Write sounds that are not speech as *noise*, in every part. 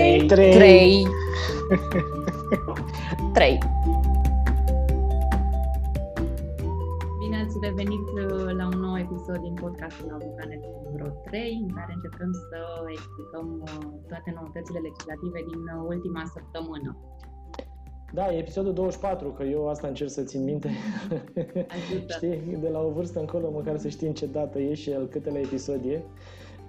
3! 3! 3! 3. Bine ați revenit uh, la un nou episod din podcastul Avocanet numărul 3, în care încercăm să explicăm uh, toate noutățile legislative din uh, ultima săptămână. Da, e episodul 24, că eu asta încerc să țin minte. *laughs* Știi, de la o vârstă încolo, măcar să știi în ce dată e și el câtele episod e.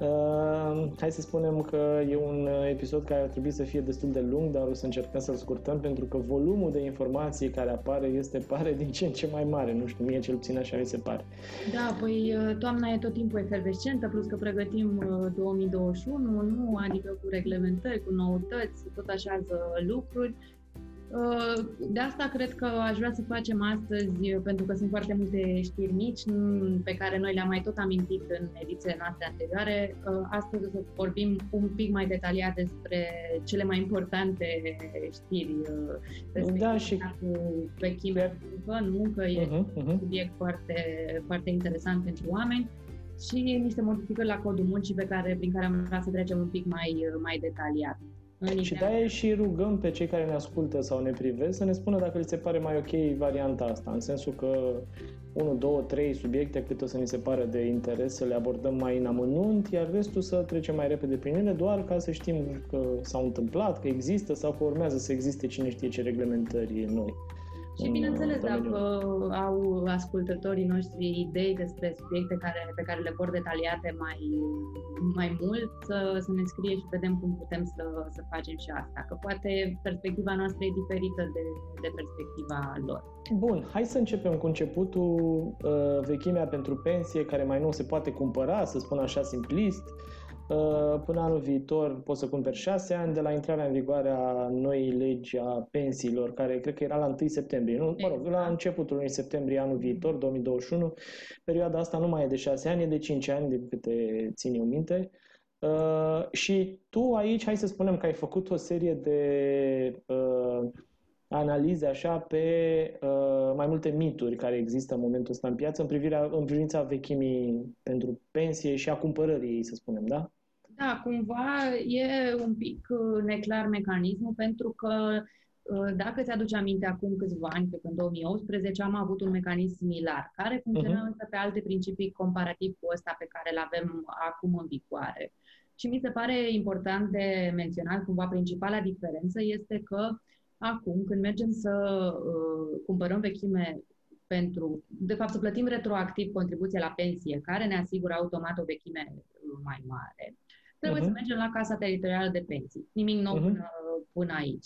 Uh, hai să spunem că e un episod care ar trebui să fie destul de lung, dar o să încercăm să-l scurtăm pentru că volumul de informații care apare este *laughs* pare din ce în ce mai mare. Nu știu, mie cel puțin așa mi se pare. Da, păi uh, toamna e tot timpul efervescentă, plus că pregătim 2021, uh, nu? Adică cu reglementări, cu noutăți, tot așează lucruri Uh, de asta cred că aș vrea să facem astăzi, pentru că sunt foarte multe știri mici pe care noi le-am mai tot amintit în edițiile noastre anterioare. Uh, astăzi o să vorbim un pic mai detaliat despre cele mai importante știri. Uh, da, și cu vechime, nu? Că e uh-huh, uh-huh. un subiect foarte, foarte interesant pentru oameni și niște modificări la codul muncii pe care, prin care am vrea să trecem un pic mai, mai detaliat. Și de-aia și rugăm pe cei care ne ascultă sau ne privesc să ne spună dacă li se pare mai ok varianta asta, în sensul că 1, 2, 3 subiecte cât o să ni se pare de interes să le abordăm mai în amănunt, iar restul să trecem mai repede prin ele, doar ca să știm că s-au întâmplat, că există sau că urmează să existe cine știe ce reglementări noi. Și bineînțeles, dacă au ascultătorii noștri idei despre subiecte care, pe care le vor detaliate mai, mai mult, să, să ne scrie și vedem cum putem să, să facem și asta. Că poate perspectiva noastră e diferită de, de perspectiva lor. Bun, hai să începem cu începutul uh, vechimea pentru pensie, care mai nu se poate cumpăra, să spun așa simplist. Uh, până anul viitor poți să cumperi 6 ani de la intrarea în vigoare a noii legi a pensiilor, care cred că era la 1 septembrie, nu? Mă rog, la exact. începutul lunii septembrie anul viitor, 2021. Perioada asta nu mai e de 6 ani, e de 5 ani, de câte țin eu minte. Uh, și tu aici, hai să spunem că ai făcut o serie de uh, analize așa pe uh, mai multe mituri care există în momentul ăsta în piață în, privirea, în privința vechimii pentru pensie și a cumpărării ei, să spunem, da? Da, cumva e un pic uh, neclar mecanismul pentru că uh, dacă ți-aduce aminte acum câțiva ani, pe în 2018, am avut un mecanism similar, care funcționează uh-huh. pe alte principii comparativ cu ăsta pe care îl avem acum în vigoare. Și mi se pare important de menționat, cumva, principala diferență este că acum, când mergem să uh, cumpărăm vechime pentru, de fapt, să plătim retroactiv contribuția la pensie, care ne asigură automat o vechime mai mare, trebuie uh-huh. să mergem la Casa Teritorială de Pensii. Nimic nou uh-huh. până, până aici.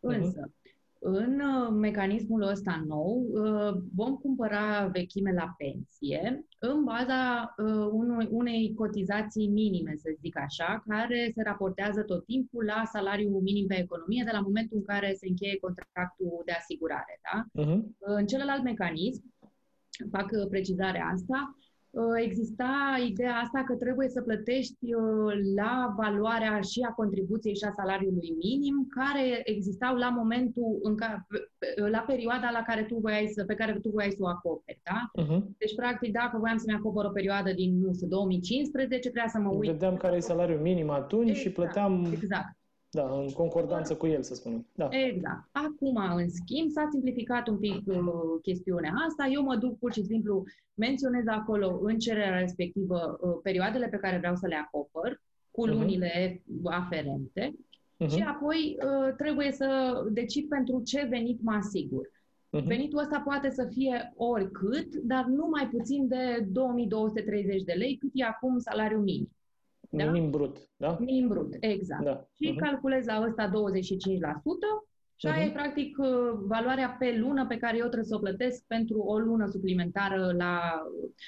Însă, uh-huh. în uh, mecanismul ăsta nou, uh, vom cumpăra vechime la pensie în baza uh, unui, unei cotizații minime, să zic așa, care se raportează tot timpul la salariul minim pe economie de la momentul în care se încheie contractul de asigurare. Da? Uh-huh. În celălalt mecanism, fac precizarea asta, Uh, exista ideea asta că trebuie să plătești uh, la valoarea și a contribuției și a salariului minim, care existau la momentul, în ca, la perioada la care tu voiai să, pe care tu voiai să o acoperi, da? Uh-huh. Deci, practic, dacă voiam să-mi acopăr o perioadă din, nu știu, 2015, trebuia să mă uit. Vedeam care e salariul minim atunci exact, și plăteam... Exact. Da, în concordanță cu el, să spunem. Da. Exact. Acum, în schimb, s-a simplificat un pic uh, chestiunea asta. Eu mă duc pur și simplu, menționez acolo în cererea respectivă uh, perioadele pe care vreau să le acopăr, cu mhm. lunile uh-huh. aferente uh-huh. și apoi uh, trebuie să decid pentru ce venit mă asigur. Uh-huh. Venitul ăsta poate să fie oricât, dar nu mai puțin de 2230 de lei, cât e acum salariul minim. Da? Minim brut, da? Minim brut, exact. Da. Și uh-huh. calculez la ăsta 25% și aia uh-huh. e practic uh, valoarea pe lună pe care eu trebuie să o plătesc pentru o lună suplimentară la...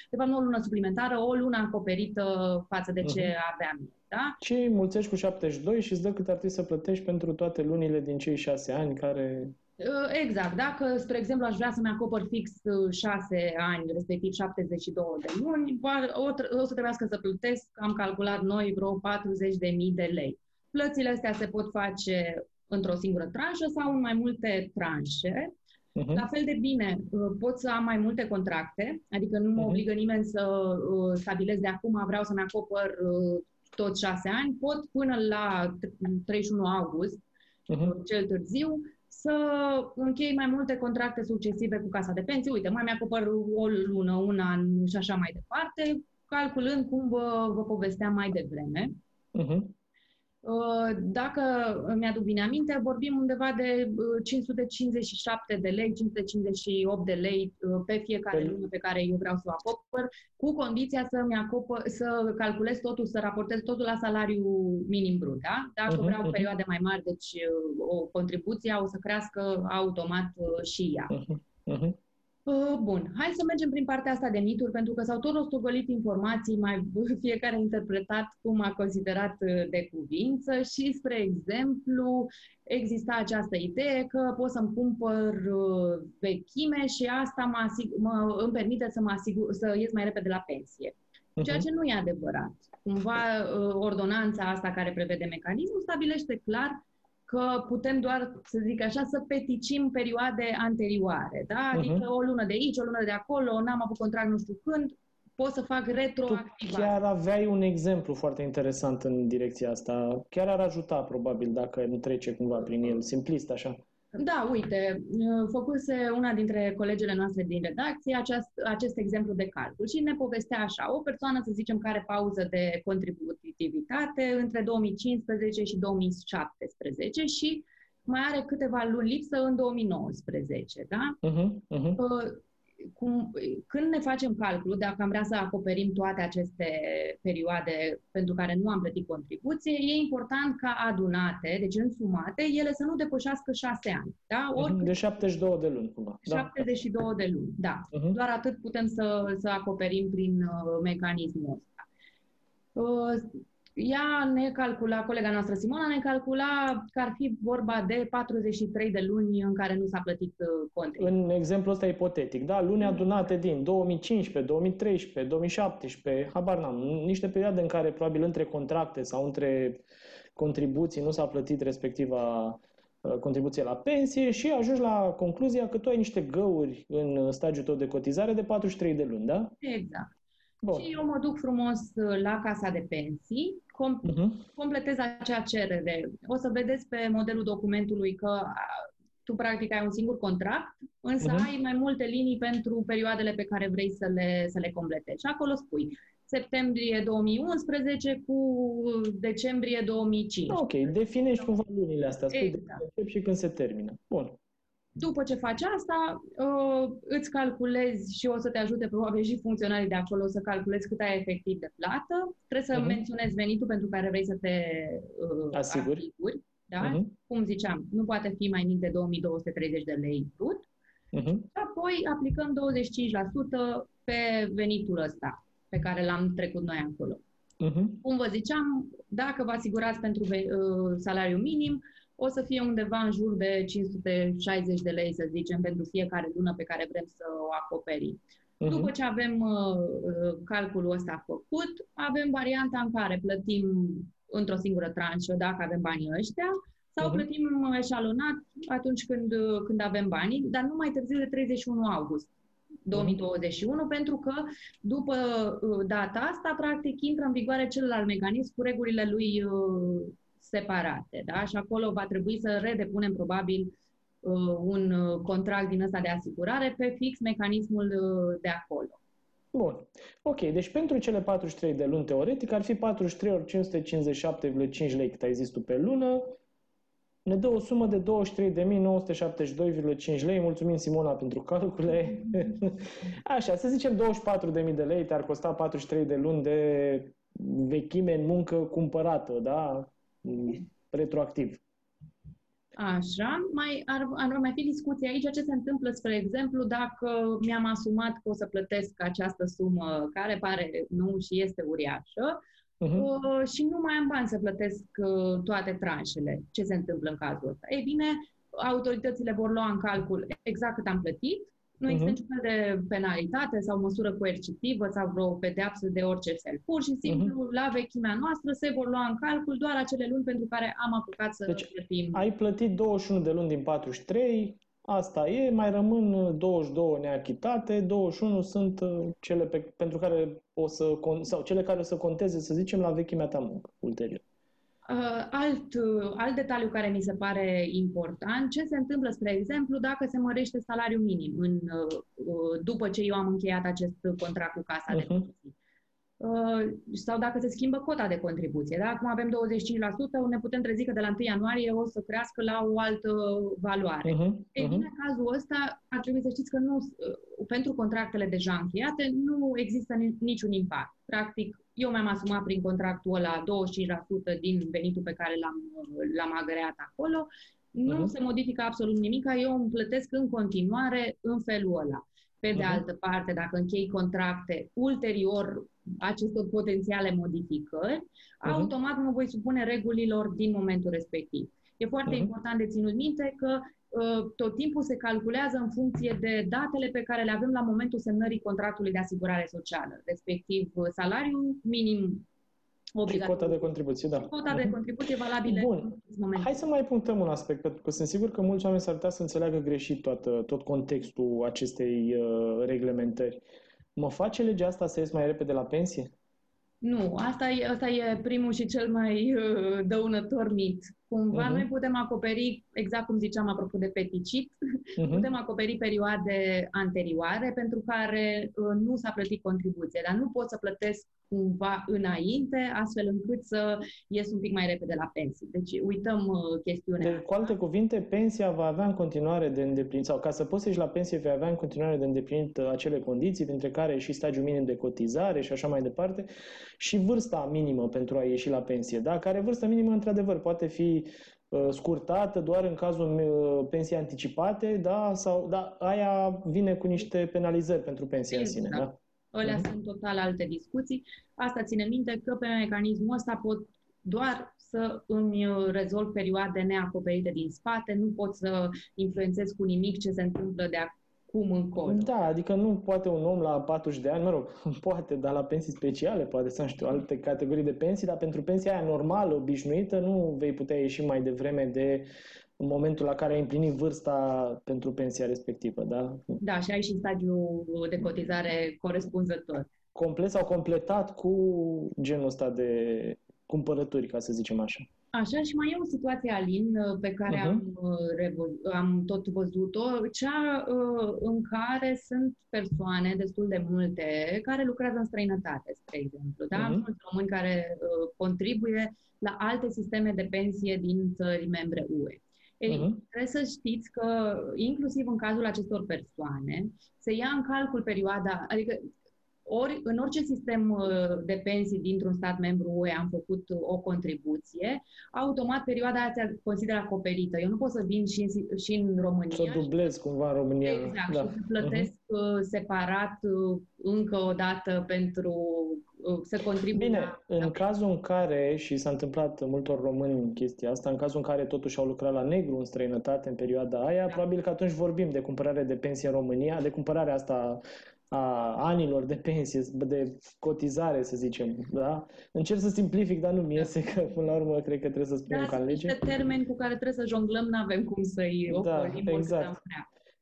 De fapt, nu o lună suplimentară, o lună acoperită față de ce uh-huh. aveam eu. Da? Și mulțești cu 72 și îți dă cât ar trebui să plătești pentru toate lunile din cei șase ani care Uh, exact. Dacă, spre exemplu, aș vrea să-mi acopăr fix 6 uh, ani, respectiv 72 de luni, o, o să trebuiască să plătesc, am calculat noi, vreo 40.000 de lei. Plățile astea se pot face într-o singură tranșă sau în mai multe tranșe. Uh-huh. La fel de bine, uh, pot să am mai multe contracte, adică nu mă uh-huh. obligă nimeni să stabilesc de acum, vreau să-mi acopăr tot șase ani, pot până la 31 august, uh-huh. cel târziu, să închei mai multe contracte succesive cu casa de pensii. Uite, mai mi-acopăr o lună, un an și așa mai departe, calculând cum vă, vă povesteam mai devreme. Uh-huh. Uh, dacă mi-aduc bine aminte, vorbim undeva de 557 uh, de lei, 558 de lei uh, pe fiecare lună pe care eu vreau să o acopăr, cu condiția să mi acopăr, să calculez totul, să raportez totul la salariu minim brut. Da? Dacă uh-huh, vreau uh-huh. perioade mai mari, deci o contribuție o să crească automat și ea. Uh-huh. Uh-huh. Uh, bun, hai să mergem prin partea asta de mituri, pentru că s-au tot rostogolit informații, mai *laughs* fiecare interpretat cum a considerat uh, de cuvință și, spre exemplu, exista această idee că pot să-mi cumpăr uh, vechime și asta mă, asig- mă îmi permite să mă asigur, să ies mai repede la pensie. Ceea mhm. ce nu e adevărat. Cumva, ordonanța asta care prevede mecanismul stabilește clar că putem doar, să zic așa, să peticim perioade anterioare, da? Adică uh-huh. o lună de aici, o lună de acolo, n-am avut contract nu știu când, pot să fac retroactiv. chiar aveai un exemplu foarte interesant în direcția asta. Chiar ar ajuta, probabil, dacă nu trece cumva prin el, simplist așa. Da, uite, făcuse una dintre colegele noastre din redacție acest, acest exemplu de calcul și ne povestea așa, o persoană, să zicem, care pauză de contributivitate între 2015 și 2017 și mai are câteva luni lipsă în 2019, da? Uh-huh, uh-huh cum, când ne facem calculul, dacă am vrea să acoperim toate aceste perioade pentru care nu am plătit contribuție, e important ca adunate, deci însumate, ele să nu depășească șase ani. Da? Mhm, Ori, de 72 de luni, cumva. 72 da. de luni, da. Uh-huh. Doar atât putem să, să acoperim prin uh, mecanismul ăsta. Uh, ea ne calcula, colega noastră Simona ne calcula că ar fi vorba de 43 de luni în care nu s-a plătit uh, contribuție. În exemplul ăsta ipotetic, da? Luni mm. adunate din 2015, 2013, 2017, habar n-am, niște perioade în care probabil între contracte sau între contribuții nu s-a plătit respectiva uh, contribuție la pensie și ajungi la concluzia că tu ai niște găuri în stagiul tău de cotizare de 43 de luni, da? Exact. Bun. Și eu mă duc frumos uh, la casa de pensii, com- uh-huh. completez acea cerere. O să vedeți pe modelul documentului că tu practic ai un singur contract, însă uh-huh. ai mai multe linii pentru perioadele pe care vrei să le, să le completezi. Și acolo spui septembrie 2011 cu decembrie 2005. Ok, definești cumva lunile astea, spui exact. de încep și când se termină. Bun. După ce faci asta, uh, îți calculezi și o să te ajute probabil și funcționarii de acolo să calculezi cât ai efectiv de plată. Trebuie să uh-huh. menționezi venitul pentru care vrei să te uh, asiguri. asiguri da? Uh-huh. Cum ziceam, nu poate fi mai mic de 2230 de lei brut. Uh-huh. Și apoi aplicăm 25% pe venitul ăsta pe care l-am trecut noi acolo. Uh-huh. Cum vă ziceam, dacă vă asigurați pentru uh, salariu minim, o să fie undeva în jur de 560 de lei, să zicem, pentru fiecare lună pe care vrem să o acoperim. Uh-huh. După ce avem uh, uh, calculul ăsta făcut, avem varianta în care plătim într-o singură tranșă dacă avem banii ăștia sau uh-huh. plătim eșalonat atunci când, uh, când avem banii, dar nu mai târziu de 31 august. 2021, uh-huh. pentru că după uh, data asta, practic, intră în vigoare celălalt mecanism cu regulile lui uh, separate. Da? Și acolo va trebui să redepunem probabil uh, un uh, contract din ăsta de asigurare pe fix mecanismul uh, de acolo. Bun. Ok, deci pentru cele 43 de luni teoretic ar fi 43 ori 557,5 lei cât ai zis tu pe lună, ne dă o sumă de 23.972,5 lei. Mulțumim, Simona, pentru calcule. *laughs* Așa, să zicem 24.000 de lei te-ar costa 43 de luni de vechime în muncă cumpărată, da? Retroactiv. Așa, mai ar, ar mai fi discuție aici ce se întâmplă, spre exemplu, dacă mi-am asumat că o să plătesc această sumă care pare nu și este uriașă, uh-huh. uh, și nu mai am bani să plătesc uh, toate tranșele. Ce se întâmplă în cazul ăsta? Ei bine, autoritățile vor lua în calcul exact cât am plătit, nu există uh-huh. niciun fel de penalitate sau măsură coercitivă sau vreo pedeapsă de orice fel. Pur și simplu, uh-huh. la vechimea noastră se vor lua în calcul doar acele luni pentru care am apucat să deci, plătim. ai plătit 21 de luni din 43, asta e, mai rămân 22 neachitate, 21 sunt uh, cele pe, pentru care o să, sau cele care o să conteze, să zicem, la vechimea ta muncă ulterior. Uh, alt, uh, alt detaliu care mi se pare important, ce se întâmplă, spre exemplu, dacă se mărește salariul minim în, uh, după ce eu am încheiat acest contract cu casa uh-huh. de mhm. pensii. Sau dacă se schimbă cota de contribuție. Da? Acum avem 25%, ne putem trezi că de la 1 ianuarie o să crească la o altă valoare. Uh-huh. Ei bine, în cazul ăsta ar trebui să știți că nu, pentru contractele deja încheiate nu există niciun impact. Practic, eu mi-am asumat prin contractul ăla 25% din venitul pe care l-am, l-am agreat acolo. Nu uh-huh. se modifică absolut nimic, eu îmi plătesc în continuare în felul ăla. Pe de uh-huh. altă parte, dacă închei contracte ulterior acestor potențiale modificări, uh-huh. automat mă voi supune regulilor din momentul respectiv. E foarte uh-huh. important de ținut minte că Uh, tot timpul se calculează în funcție de datele pe care le avem la momentul semnării contractului de asigurare socială, respectiv uh, salariul minim obligatoriu. Și cota de contribuție, da. Cota de mhm. contribuție valabilă Bun. în Hai să mai punctăm un aspect, pentru că sunt sigur că mulți oameni s-ar putea să înțeleagă greșit toată, tot contextul acestei uh, reglementări. Mă face legea asta să ies mai repede la pensie? Nu, asta e, asta e primul și cel mai uh, dăunător mit. Cumva uh-huh. noi putem acoperi, exact cum ziceam apropo de peticit, uh-huh. putem acoperi perioade anterioare pentru care uh, nu s-a plătit contribuție, dar nu pot să plătesc cumva înainte, astfel încât să ies un pic mai repede la pensii. Deci uităm uh, chestiunea. De, cu alte cuvinte, pensia va avea în continuare de îndeplinit, sau ca să poți să ieși la pensie, vei avea în continuare de îndeplinit uh, acele condiții, printre care și stagiul minim de cotizare și așa mai departe, și vârsta minimă pentru a ieși la pensie. Da? Care vârsta minimă, într-adevăr, poate fi uh, scurtată doar în cazul uh, pensiei anticipate, da? Sau, da, aia vine cu niște penalizări pentru pensia exact. în sine. Da? Alea uh-huh. sunt total alte discuții. Asta ține minte că pe mecanismul ăsta pot doar să îmi rezolv perioade neacoperite din spate, nu pot să influențez cu nimic ce se întâmplă de acum încolo. Da, adică nu poate un om la 40 de ani, mă rog, *laughs* poate, dar la pensii speciale, poate să știu, alte categorii de pensii, dar pentru pensia aia normală, obișnuită, nu vei putea ieși mai devreme de în momentul la care ai împlinit vârsta pentru pensia respectivă, da? Da, și ai și stadiul de cotizare corespunzător. Complet sau completat cu genul ăsta de cumpărături, ca să zicem așa. Așa, și mai e o situație, Alin, pe care uh-huh. am, uh, am tot văzut-o, cea uh, în care sunt persoane destul de multe care lucrează în străinătate, spre exemplu. Da? Uh-huh. Mulți români care uh, contribuie la alte sisteme de pensie din țări membre UE. Ei, uh-huh. trebuie să știți că, inclusiv în cazul acestor persoane, se ia în calcul perioada, adică ori în orice sistem uh, de pensii dintr-un stat membru UE am făcut o contribuție, automat perioada aia se consideră acoperită. Eu nu pot să vin și în, și în România. Să o dublez cumva în România. Exact, da. și să plătesc uh-huh. separat uh, încă o dată pentru să contribuie. Bine, la... în cazul în care, și s-a întâmplat multor români chestia asta, în cazul în care totuși au lucrat la negru în străinătate în perioada aia, da. probabil că atunci vorbim de cumpărare de pensie în România, de cumpărarea asta a anilor de pensie, de cotizare, să zicem. Da? Încerc să simplific, dar nu mi iese că, până la urmă, cred că trebuie să spun da, ca în lege. Da, termeni cu care trebuie să jonglăm, nu avem cum să-i ocolim da, exact.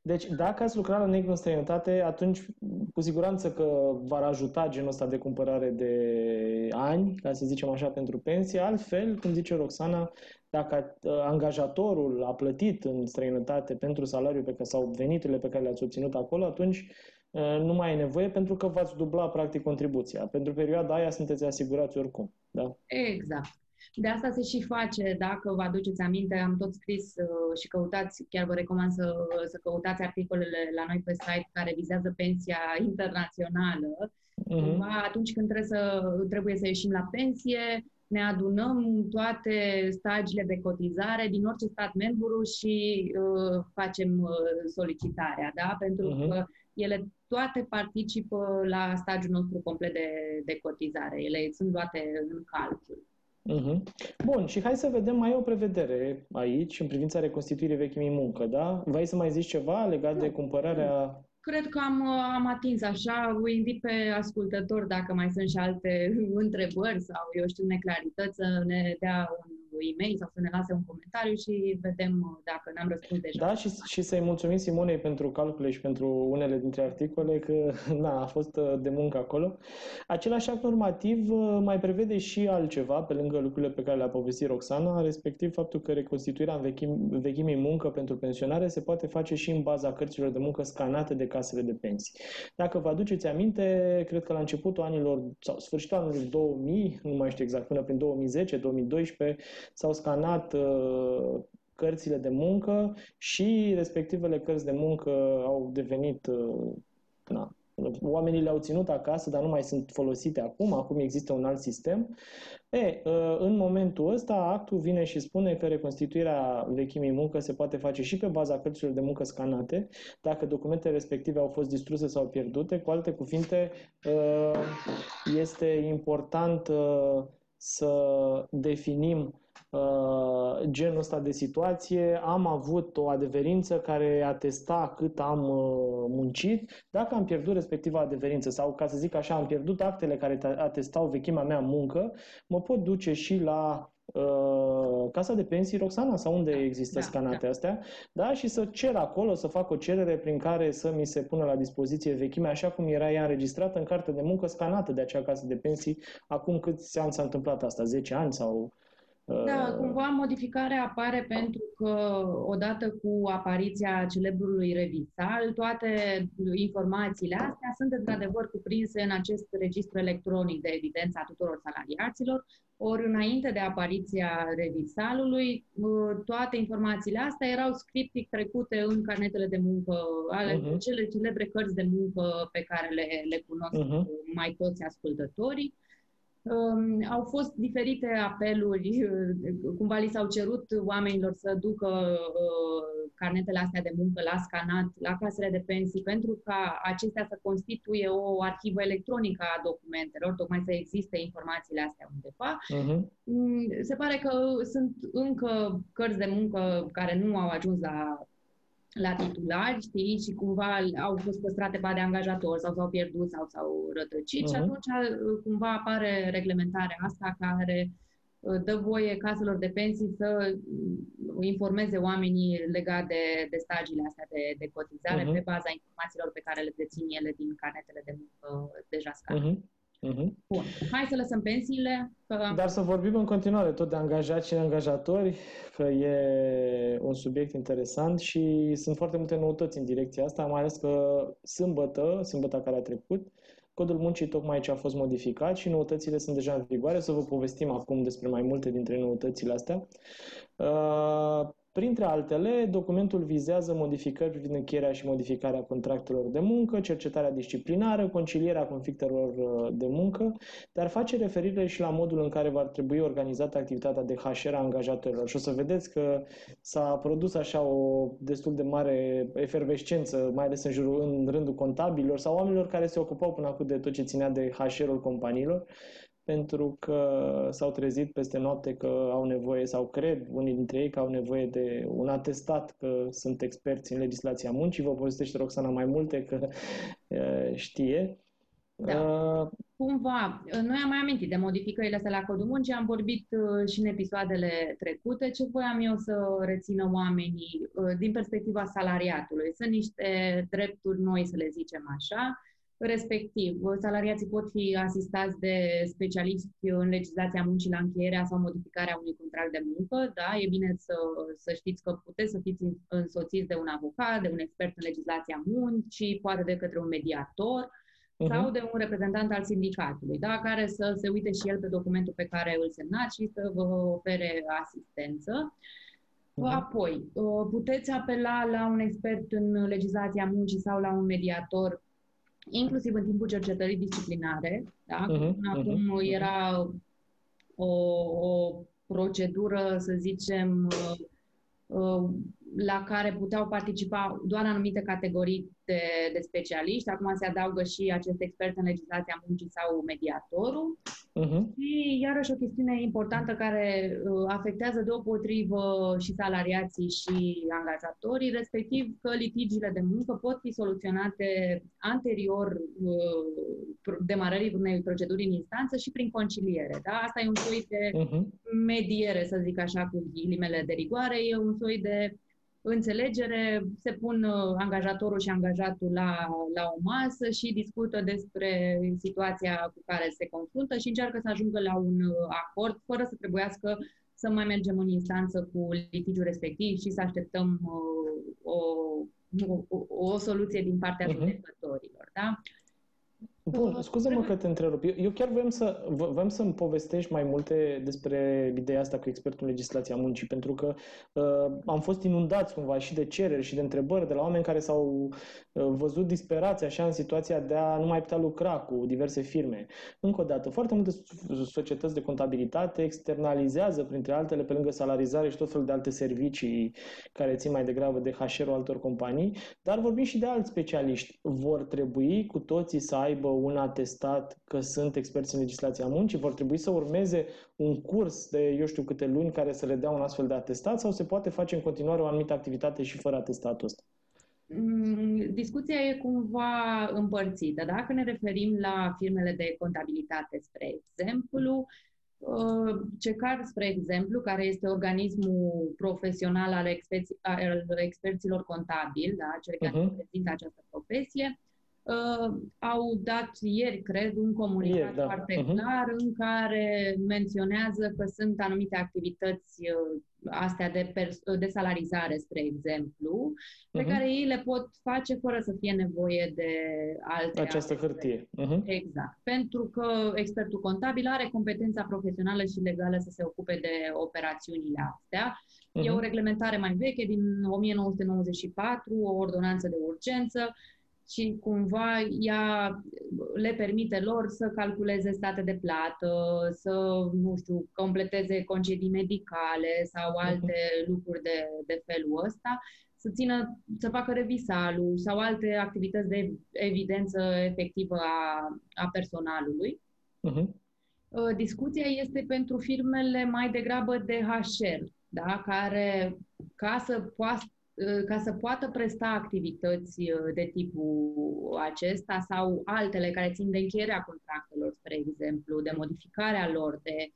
Deci, dacă ați lucrat la negru în străinătate, atunci cu siguranță că v-ar ajuta genul ăsta de cumpărare de ani, ca să zicem așa, pentru pensie. Altfel, cum zice Roxana, dacă angajatorul a plătit în străinătate pentru salariul pe care, sau veniturile pe care le-ați obținut acolo, atunci Uh, nu mai e nevoie pentru că v-ați dubla practic contribuția. Pentru perioada aia sunteți asigurați oricum. Da? Exact. De asta se și face, dacă vă aduceți aminte, am tot scris uh, și căutați, chiar vă recomand să, să căutați articolele la noi pe site care vizează pensia internațională. Uh-huh. Atunci când trebuie să, trebuie să ieșim la pensie, ne adunăm toate stagiile de cotizare din orice stat membru și uh, facem uh, solicitarea, da? Pentru uh-huh. că ele toate participă la stagiul nostru complet de, de cotizare. Ele sunt luate în calcul. Uh-huh. Bun, și hai să vedem, mai e o prevedere aici, în privința reconstituirii vechimii muncă, da? Vrei să mai zici ceva legat nu. de cumpărarea... Cred că am, am atins așa, îi invit pe ascultători dacă mai sunt și alte *laughs* întrebări sau, eu știu, neclarități, să ne dea un e-mail sau să ne lase un comentariu și vedem uh, dacă n-am răspuns deja. Da, și, și să-i mulțumim Simonei pentru calcule și pentru unele dintre articole, că *laughs* na, a fost uh, de muncă acolo. Același act normativ uh, mai prevede și altceva, pe lângă lucrurile pe care le-a povestit Roxana, respectiv faptul că reconstituirea în vechim, vechimii muncă pentru pensionare se poate face și în baza cărților de muncă scanate de casele de pensii. Dacă vă aduceți aminte, cred că la începutul anilor, sau sfârșitul anului 2000, nu mai știu exact, până prin 2010-2012, s-au scanat uh, cărțile de muncă și respectivele cărți de muncă au devenit uh, na, oamenii le-au ținut acasă, dar nu mai sunt folosite acum, acum există un alt sistem. E, uh, în momentul ăsta, actul vine și spune că reconstituirea vechimii muncă se poate face și pe baza cărților de muncă scanate, dacă documentele respective au fost distruse sau pierdute. Cu alte cuvinte, este important să definim Uh, genul ăsta de situație, am avut o adeverință care atesta cât am uh, muncit, dacă am pierdut respectiva adeverință sau, ca să zic așa, am pierdut actele care atestau vechimea mea muncă, mă pot duce și la uh, Casa de Pensii Roxana sau unde există da, scanate da. astea, da, și să cer acolo, să fac o cerere prin care să mi se pună la dispoziție vechimea, așa cum era ea înregistrată în carte de muncă scanată de acea casă de pensii, acum câți ani s-a întâmplat asta, 10 ani sau da, uh, cumva modificarea apare pentru că odată cu apariția celebrului revisal, toate informațiile astea sunt într-adevăr cuprinse în acest registru electronic de evidență a tuturor salariaților, ori înainte de apariția revisalului, uh, toate informațiile astea erau scriptic trecute în carnetele de muncă, ale uh-huh. cele celebre cărți de muncă pe care le, le cunosc uh-huh. mai toți ascultătorii. Um, au fost diferite apeluri, uh, cumva li s-au cerut oamenilor să ducă uh, carnetele astea de muncă la scanat, la casele de pensii, pentru ca acestea să constituie o arhivă electronică a documentelor, tocmai să existe informațiile astea undeva. Uh-huh. Se pare că sunt încă cărți de muncă care nu au ajuns la la titulari, știi, și cumva au fost păstrate ba de angajator sau s-au pierdut sau s-au rătăcit uh-huh. și atunci uh, cumva apare reglementarea asta care uh, dă voie caselor de pensii să uh, informeze oamenii legat de, de stagiile astea de, de cotizare uh-huh. pe baza informațiilor pe care le dețin ele din carnetele de muncă deja scanate. Uh-huh. Uh-huh. Bun. Hai să lăsăm pensiile. Că... Dar să vorbim în continuare tot de angajați și angajatori, că e un subiect interesant și sunt foarte multe noutăți în direcția asta, mai ales că sâmbătă, sâmbătă care a trecut, Codul muncii tocmai ce a fost modificat și noutățile sunt deja în vigoare. Să vă povestim acum despre mai multe dintre noutățile astea. Uh, Printre altele, documentul vizează modificări privind încheierea și modificarea contractelor de muncă, cercetarea disciplinară, concilierea conflictelor uh, de muncă, dar face referire și la modul în care va trebui organizată activitatea de HR a angajatorilor. Și o să vedeți că s-a produs așa o destul de mare efervescență, mai ales în, jurul, în rândul contabililor sau oamenilor care se ocupau până acum de tot ce ținea de HR-ul companiilor pentru că s-au trezit peste noapte că au nevoie sau cred unii dintre ei că au nevoie de un atestat că sunt experți în legislația muncii. Vă povestește Roxana mai multe că știe. Da. Uh, Cumva, noi am mai amintit de modificările astea la codul muncii, am vorbit uh, și în episoadele trecute. Ce voiam eu să rețină oamenii uh, din perspectiva salariatului? Sunt niște drepturi noi, să le zicem așa, Respectiv, salariații pot fi asistați de specialiști în legislația muncii la încheierea sau modificarea unui contract de muncă. Da, e bine să, să știți că puteți să fiți însoțiți de un avocat, de un expert în legislația muncii, poate de către un mediator uh-huh. sau de un reprezentant al sindicatului, da, care să se uite și el pe documentul pe care îl semnați și să vă ofere asistență. Uh-huh. Apoi, puteți apela la un expert în legislația muncii sau la un mediator inclusiv în timpul cercetării disciplinare. Da? Uh-huh, Acum uh-huh. era o, o procedură, să zicem, uh, la care puteau participa doar anumite categorii de, de specialiști. Acum se adaugă și acest expert în legislația muncii sau mediatorul. Uh-huh. Și iarăși o chestiune importantă care uh, afectează deopotrivă și salariații și angajatorii, respectiv că litigiile de muncă pot fi soluționate anterior uh, demarării unei proceduri în instanță și prin conciliere. Da? Asta e un soi de uh-huh. mediere, să zic așa, cu ghilimele de rigoare, e un soi de înțelegere, se pun uh, angajatorul și angajatul la, la o masă și discută despre situația cu care se confruntă și încearcă să ajungă la un uh, acord fără să trebuiască să mai mergem în instanță cu litigiul respectiv și să așteptăm uh, o, o, o soluție din partea uh-huh. judecătorilor. Da? Bun, scuză-mă că te întrerup. Eu, eu chiar voiam, să, voiam să-mi povestești mai multe despre ideea asta cu expertul în legislația muncii, pentru că uh, am fost inundați cumva și de cereri și de întrebări de la oameni care s-au uh, văzut disperați așa în situația de a nu mai putea lucra cu diverse firme. Încă o dată, foarte multe societăți de contabilitate externalizează, printre altele, pe lângă salarizare și tot felul de alte servicii care țin mai degrabă de HR-ul altor companii, dar vorbim și de alți specialiști. Vor trebui cu toții să aibă un atestat că sunt experți în legislația muncii? Vor trebui să urmeze un curs de eu știu câte luni care să le dea un astfel de atestat sau se poate face în continuare o anumită activitate și fără atestatul ăsta? Mm, discuția e cumva împărțită. Dacă ne referim la firmele de contabilitate, spre exemplu, uh, CECAR, spre exemplu, care este organismul profesional al, experți, al experților contabili, da, cel care uh-huh. reprezintă această profesie, uh, au dat ieri, cred, un comunicat ieri, da. foarte uh-huh. clar în care menționează că sunt anumite activități uh, astea de, pers- de salarizare, spre exemplu, pe uh-huh. care ei le pot face fără să fie nevoie de alte... Această alte hârtie. Uh-huh. Exact. Pentru că expertul contabil are competența profesională și legală să se ocupe de operațiunile astea. Uh-huh. E o reglementare mai veche, din 1994, o ordonanță de urgență, și cumva ea le permite lor să calculeze state de plată, să, nu știu, completeze concedii medicale sau mhm. alte uh-huh. lucruri de, de felul ăsta, să țină, să facă revisalul sau alte activități de evidență efectivă a, a personalului. Uh-huh. Discuția este pentru firmele mai degrabă de HR, da? care ca să poată Uh, ca să poată presta activități uh, de tipul acesta sau altele care țin de încheierea contractelor, spre exemplu, de modificarea lor, de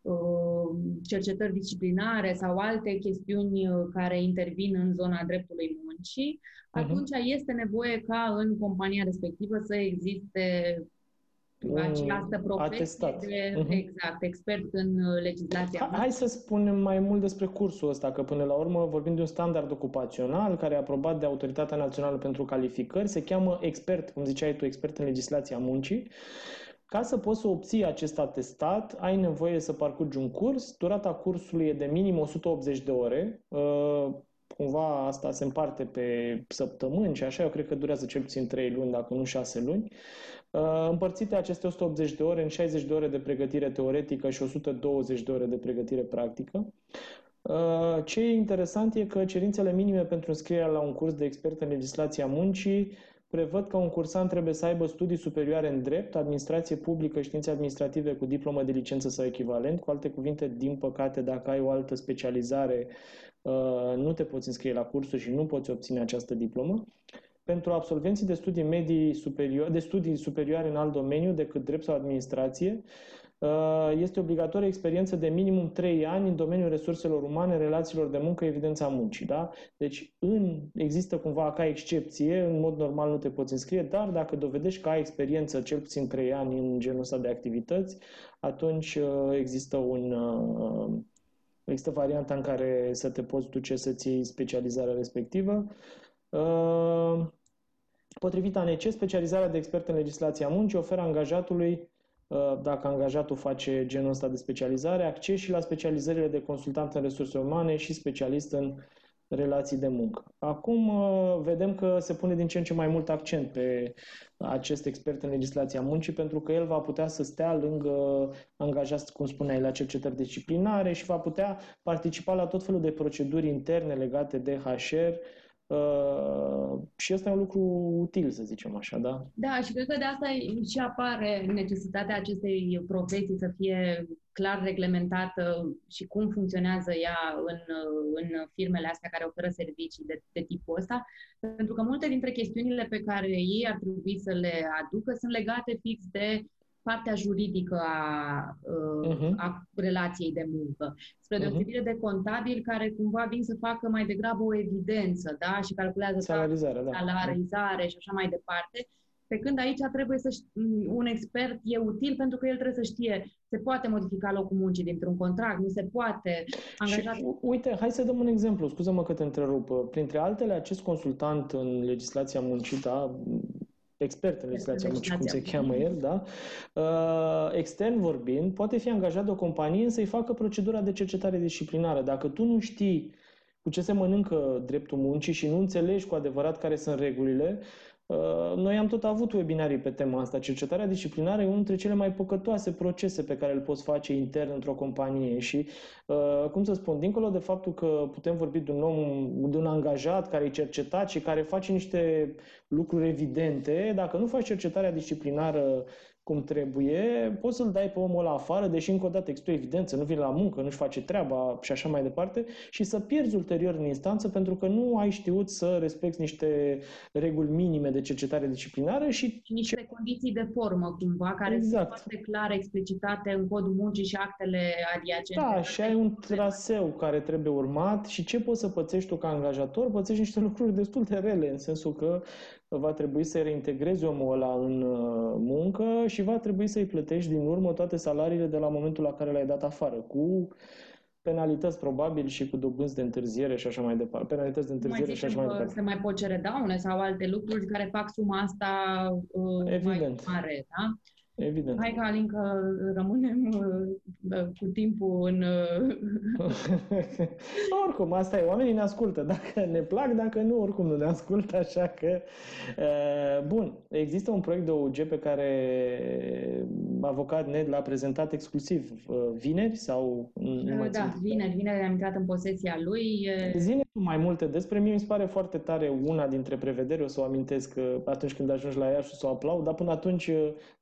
uh, cercetări disciplinare sau alte chestiuni care intervin în zona dreptului muncii, uh-huh. atunci este nevoie ca în compania respectivă să existe această profesie atestat. de uh-huh. exact, expert în uh, legislația. Ha, hai să spunem mai mult despre cursul ăsta, că până la urmă vorbim de un standard ocupațional care e aprobat de Autoritatea Națională pentru Calificări, se cheamă expert, cum ziceai tu, expert în legislația muncii. Ca să poți să obții acest atestat, ai nevoie să parcurgi un curs. Durata cursului e de minim 180 de ore. Uh, cumva asta se împarte pe săptămâni și așa, eu cred că durează cel puțin 3 luni, dacă nu 6 luni. Uh, împărțite aceste 180 de ore în 60 de ore de pregătire teoretică și 120 de ore de pregătire practică. Uh, ce e interesant e că cerințele minime pentru înscrierea la un curs de expert în legislația muncii prevăd că un cursant trebuie să aibă studii superioare în drept, administrație publică, științe administrative cu diplomă de licență sau echivalent. Cu alte cuvinte, din păcate, dacă ai o altă specializare, uh, nu te poți înscrie la cursuri și nu poți obține această diplomă pentru absolvenții de studii medii superior, de studii superioare în alt domeniu decât drept sau administrație, uh, este obligatorie experiență de minimum 3 ani în domeniul resurselor umane, relațiilor de muncă, evidența muncii. Da? Deci în, există cumva ca excepție, în mod normal nu te poți înscrie, dar dacă dovedești că ai experiență cel puțin 3 ani în genul ăsta de activități, atunci uh, există un uh, există varianta în care să te poți duce să-ți iei specializarea respectivă. Uh, potrivit ANC, specializarea de expert în legislația muncii oferă angajatului, uh, dacă angajatul face genul ăsta de specializare, acces și la specializările de consultant în resurse umane și specialist în relații de muncă. Acum uh, vedem că se pune din ce în ce mai mult accent pe acest expert în legislația muncii pentru că el va putea să stea lângă angajați, cum spuneai, la cercetări disciplinare și va putea participa la tot felul de proceduri interne legate de HR, Uh, și asta e un lucru util, să zicem așa, da? Da, și cred că de asta și apare necesitatea acestei profesii să fie clar reglementată și cum funcționează ea în, în firmele astea care oferă servicii de, de tipul ăsta, pentru că multe dintre chestiunile pe care ei ar trebui să le aducă sunt legate fix de partea juridică a, uh-huh. a relației de muncă. Spre mhm. deosebire uh-huh. de contabil care cumva vin să facă mai degrabă o evidență, da? Și calculează salarizare, da. salarizare și așa mai departe. Pe când aici trebuie să un expert e util pentru că el trebuie să știe se poate modifica locul muncii dintr-un contract, nu se poate angaja. Și, uite, hai să dăm un exemplu, scuză-mă că te întrerup. Printre altele, acest consultant în legislația muncii, da, expert în legislația muncii, cum se cheamă el, da? Uh, extern vorbind, poate fi angajat de o companie să-i facă procedura de cercetare disciplinară. Dacă tu nu știi cu ce se mănâncă dreptul muncii și nu înțelegi cu adevărat care sunt regulile, Uh, noi am tot avut webinarii pe tema asta. Cercetarea disciplinară e unul dintre cele mai păcătoase procese pe care îl poți face intern într-o companie și, uh, cum să spun, dincolo de faptul că putem vorbi de un om, de un angajat care e cercetat și care face niște lucruri evidente, dacă nu faci cercetarea disciplinară cum trebuie, poți să-l dai pe omul ăla afară, deși încă o dată există o evidență, nu vine la muncă, nu-și face treaba și așa mai departe, și să pierzi ulterior în instanță pentru că nu ai știut să respecti niște reguli minime de cercetare disciplinară și... Niște ce... condiții de formă, cumva, care exact. sunt foarte clar explicitate în codul muncii și actele adiacente. Da, și ai un traseu care trebuie urmat și ce poți să pățești tu ca angajator? Pățești niște lucruri destul de rele, în sensul că va trebui să reintegrezi omul ăla în uh, muncă și va trebui să-i plătești din urmă toate salariile de la momentul la care l-ai dat afară, cu penalități probabil și cu dobânzi de întârziere și așa mai departe. Penalități de întârziere mai și așa mai departe. Se mai pot cere daune sau alte lucruri care fac suma asta uh, Evident. mai mare, da? Evident. Hai, Alin, că rămânem uh, cu timpul în... Uh, *laughs* oricum, asta e. Oamenii ne ascultă. Dacă ne plac, dacă nu, oricum nu ne ascultă. Așa că... Uh, bun. Există un proiect de OUG pe care avocat Ned l-a prezentat exclusiv vineri sau... Nu mai da, vineri. Vineri am intrat în posesia lui. Zine tu mai multe despre mine. Mi se pare foarte tare una dintre prevederi. O să o amintesc atunci când ajungi la ea și o să o aplaud. Dar până atunci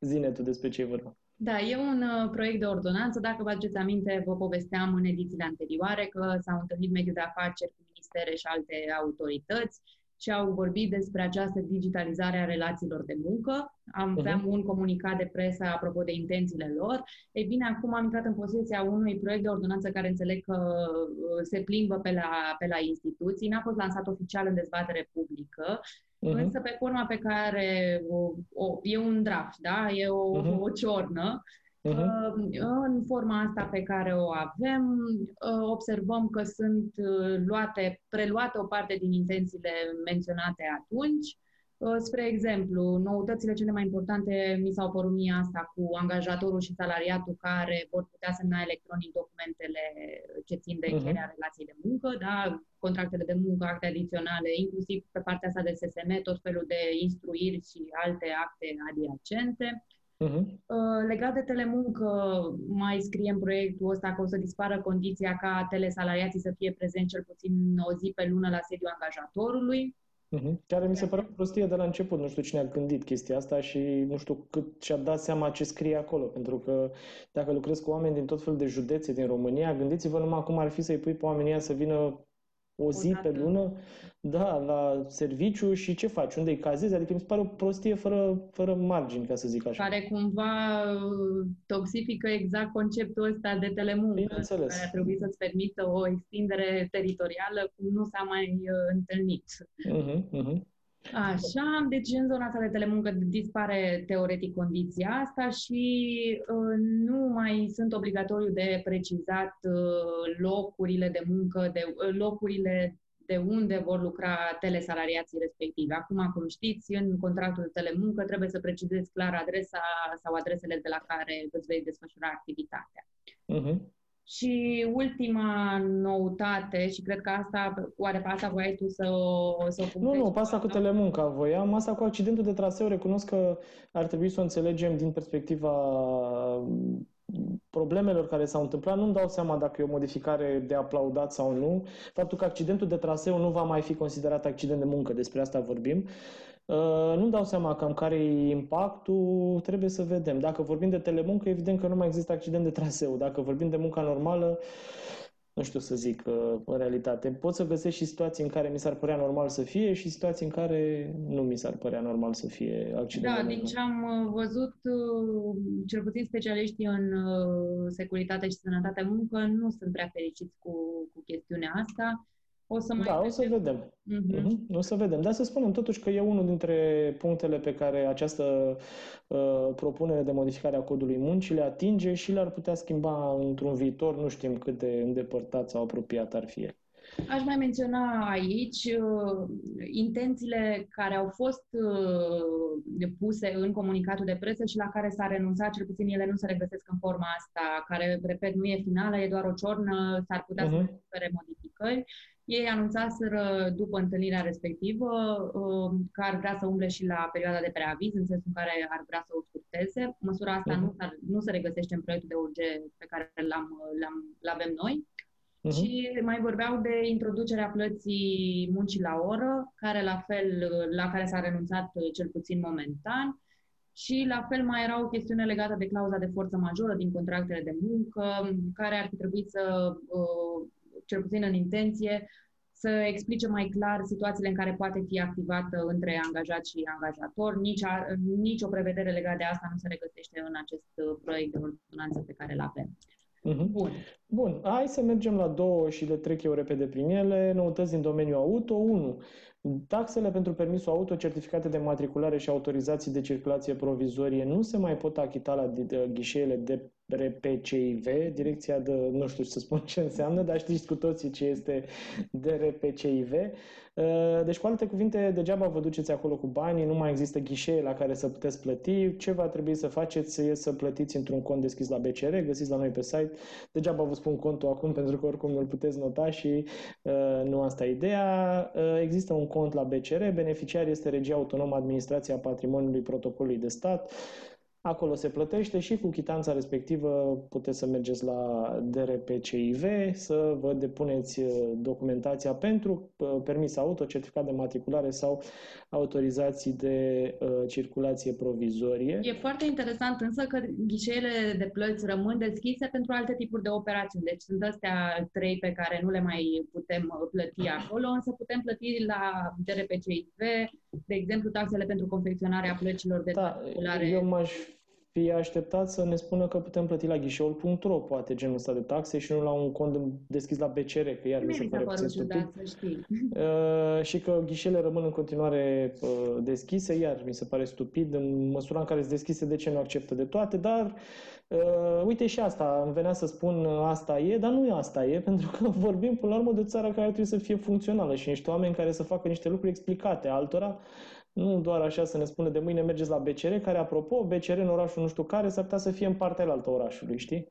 zine tu despre ce e vorba. Da, e un uh, proiect de ordonanță. Dacă vă aduceți aminte, vă povesteam în edițiile anterioare că s-au întâlnit mediul de afaceri cu ministere și alte autorități și au vorbit despre această digitalizare a relațiilor de muncă. Am, uh-huh. un comunicat de presă apropo de intențiile lor. Ei bine, acum am intrat în posesia unui proiect de ordonanță care înțeleg că uh, se plimbă pe la, pe la instituții. N-a fost lansat oficial în dezbatere publică, Uh-huh. Însă pe forma pe care o, o, e un draft, da? E o, uh-huh. o ciornă. Uh-huh. În forma asta pe care o avem, uh, observăm că sunt uh, luate, preluate o parte din intențiile menționate atunci, Uh, spre exemplu, noutățile cele mai importante mi s-au părut mie asta cu angajatorul și salariatul care vor putea semna electronic documentele ce țin de mhm. încheierea uh-huh. relației de muncă, da? contractele de muncă, acte adiționale, inclusiv pe partea asta de SSM, tot felul de instruiri și alte acte adiacente. Uh-huh. Legat de telemuncă, mai scrie în proiectul ăsta că o să dispară condiția ca telesalariații să fie prezenți cel puțin o zi pe lună la sediul angajatorului. Uh-huh. Care mi se pare o prostie de la început. Nu știu cine a gândit chestia asta și nu știu cât și-a dat seama ce scrie acolo. Pentru că dacă lucrezi cu oameni din tot felul de județe din România, gândiți-vă numai cum ar fi să-i pui pe oamenii să vină o zi o pe lună, da, la serviciu și ce faci? Unde îi cazezi? Adică mi se pare o prostie fără, fără margini, ca să zic așa. Care cumva uh, toxifică exact conceptul ăsta de telemuncă. Bineînțeles. Care ar trebui să-ți permită o extindere teritorială cum nu s-a mai uh, întâlnit. Uh-huh, uh-huh. Așa, deci în zona asta de telemuncă dispare teoretic condiția asta și uh, nu mai sunt obligatoriu de precizat uh, locurile de muncă, de uh, locurile de unde vor lucra telesalariații respectivi. Acum, cum știți, în contractul de telemuncă trebuie să precizezi clar adresa sau adresele de la care îți vei desfășura activitatea. Uh-huh. Și ultima noutate, și cred că asta, oare pe asta voiai tu să o, să o Nu, nu, pe asta cu telemunca voiam. Asta cu accidentul de traseu, recunosc că ar trebui să o înțelegem din perspectiva problemelor care s-au întâmplat, nu-mi dau seama dacă e o modificare de aplaudat sau nu. Faptul că accidentul de traseu nu va mai fi considerat accident de muncă, despre asta vorbim. Uh, nu dau seama cam care e impactul, trebuie să vedem. Dacă vorbim de telemuncă, evident că nu mai există accident de traseu. Dacă vorbim de munca normală, nu știu să zic uh, în realitate. Pot să găsesc și situații în care mi s-ar părea normal să fie și situații în care nu mi s-ar părea normal să fie accident. Da, din ce am uh, văzut, cel puțin specialiștii în securitate și sănătate muncă nu sunt prea fericiți cu, cu chestiunea asta. O să mai da, o să vedem. Uh-huh. Uh-huh. O să vedem. Dar să spunem totuși că e unul dintre punctele pe care această uh, propunere de modificare a codului muncii le atinge și le-ar putea schimba într-un viitor, nu știm cât de îndepărtat sau apropiat ar fi. Aș mai menționa aici uh, intențiile care au fost uh, puse în comunicatul de presă și la care s-a renunțat, cel puțin ele nu se regăsesc în forma asta, care, repet, nu e finală, e doar o ciornă, s-ar putea uh-huh. să ofere modificări. Ei anunțaseră după întâlnirea respectivă uh, că ar vrea să umble și la perioada de preaviz, în sensul în care ar vrea să o scurteze. Măsura asta uh-huh. nu, nu se regăsește în proiectul de urge pe care l-am, l-am, l-avem noi. Uh-huh. Și mai vorbeau de introducerea plății muncii la oră, care la fel, la care s-a renunțat cel puțin momentan. Și la fel mai era o chestiune legată de clauza de forță majoră din contractele de muncă, care ar fi trebuit să uh, cel puțin în intenție, să explice mai clar situațiile în care poate fi activată între angajat și angajator. Nici, a, nici o prevedere legată de asta nu se regăsește în acest uh, proiect de ordonanță pe care îl avem. Uh-huh. Bun. Bun, hai să mergem la două și le trec eu repede prin ele. Noutăți din domeniul auto. 1. Taxele pentru permisul auto, certificate de matriculare și autorizații de circulație provizorie nu se mai pot achita la ghișeele de DRPCIV, direcția de, nu știu să spun ce înseamnă, dar știți cu toții ce este DRPCIV. Uh, deci, cu alte cuvinte, degeaba vă duceți acolo cu banii, nu mai există ghișee la care să puteți plăti. Ce va trebui să faceți e să plătiți într-un cont deschis la BCR, găsiți la noi pe site. Degeaba vă spun contul acum, *laughs* pentru că oricum îl puteți nota și uh, nu asta e ideea. Uh, există un cont la BCR, beneficiar este Regia Autonomă Administrația Patrimoniului Protocolului de Stat. Acolo se plătește și cu chitanța respectivă puteți să mergeți la DRPCIV să vă depuneți uh, documentația pentru uh, permis auto, certificat de matriculare sau autorizații de uh, circulație provizorie. E foarte interesant însă că ghișeele de plăți rămân deschise pentru alte tipuri de operațiuni. Deci sunt astea trei pe care nu le mai putem plăti acolo, însă putem plăti la DRPCIV, de exemplu, taxele pentru confecționarea plăcilor de da, matriculare. Eu m-aș fi așteptat să ne spună că putem plăti la ghișeul.ro, poate genul ăsta de taxe și nu la un cont deschis la BCR, că iar mi se pare puțin stupid. Uh, și că ghișele rămân în continuare uh, deschise, iar mi se pare stupid, în măsura în care sunt deschise, de ce nu acceptă de toate, dar uh, uite și asta, îmi venea să spun uh, asta e, dar nu e asta e, *laughs* pentru că vorbim până la urmă de o țară care trebuie să fie funcțională și niște oameni care să facă niște lucruri explicate altora, nu doar așa să ne spună de mâine mergeți la BCR, care, apropo, BCR în orașul nu știu care, s-ar putea să fie în partea altă orașului, știi?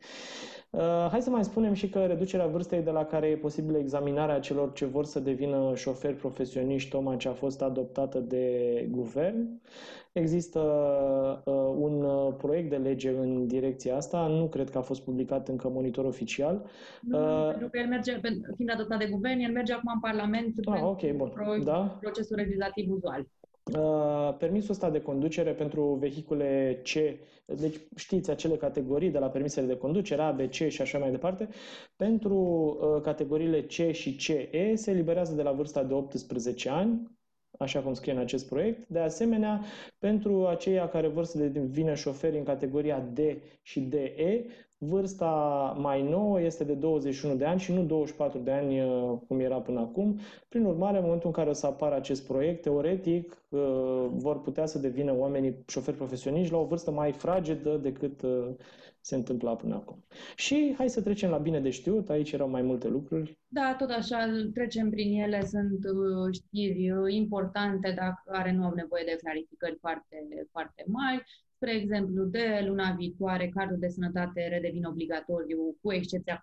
Uh, hai să mai spunem și că reducerea vârstei de la care e posibilă examinarea celor ce vor să devină șoferi profesioniști, tocmai ce a fost adoptată de guvern. Există uh, un uh, proiect de lege în direcția asta, nu cred că a fost publicat încă monitor oficial. Nu, uh, pentru că el merge, fiind adoptat de guvern, el merge acum în Parlament ah, pentru okay, bun. Pro- da? procesul legislativ uzual. Uh, permisul ăsta de conducere pentru vehicule C, deci știți acele categorii de la permisele de conducere, A, B, C și așa mai departe, pentru uh, categoriile C și CE se eliberează de la vârsta de 18 ani, așa cum scrie în acest proiect. De asemenea, pentru aceia care vor să devină șoferi în categoria D și DE, Vârsta mai nouă este de 21 de ani și nu 24 de ani uh, cum era până acum. Prin urmare, în momentul în care o să apară acest proiect, teoretic uh, vor putea să devină oamenii șoferi profesioniști la o vârstă mai fragedă decât uh, se întâmpla până acum. Și hai să trecem la bine de știut, aici erau mai multe lucruri. Da, tot așa, trecem prin ele, sunt știri importante, dar care nu au nevoie de clarificări foarte, foarte mari. Spre exemplu, de luna viitoare, cardul de sănătate redevine obligatoriu, cu excepția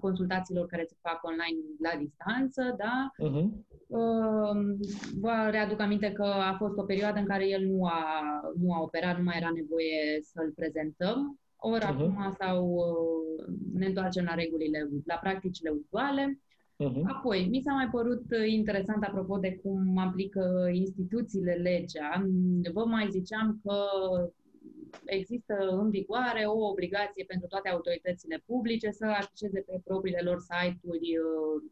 consultațiilor care se fac online la distanță, da? Uh-huh. Vă readuc aminte că a fost o perioadă în care el nu a, nu a operat, nu mai era nevoie să-l prezentăm. Ori uh-huh. acum sau ne întoarcem la regulile, la practicile usuale. Uh-huh. Apoi, mi s-a mai părut uh, interesant apropo de cum aplică instituțiile legea. Vă mai ziceam că există în vigoare o obligație pentru toate autoritățile publice să afișeze pe propriile lor site-uri uh,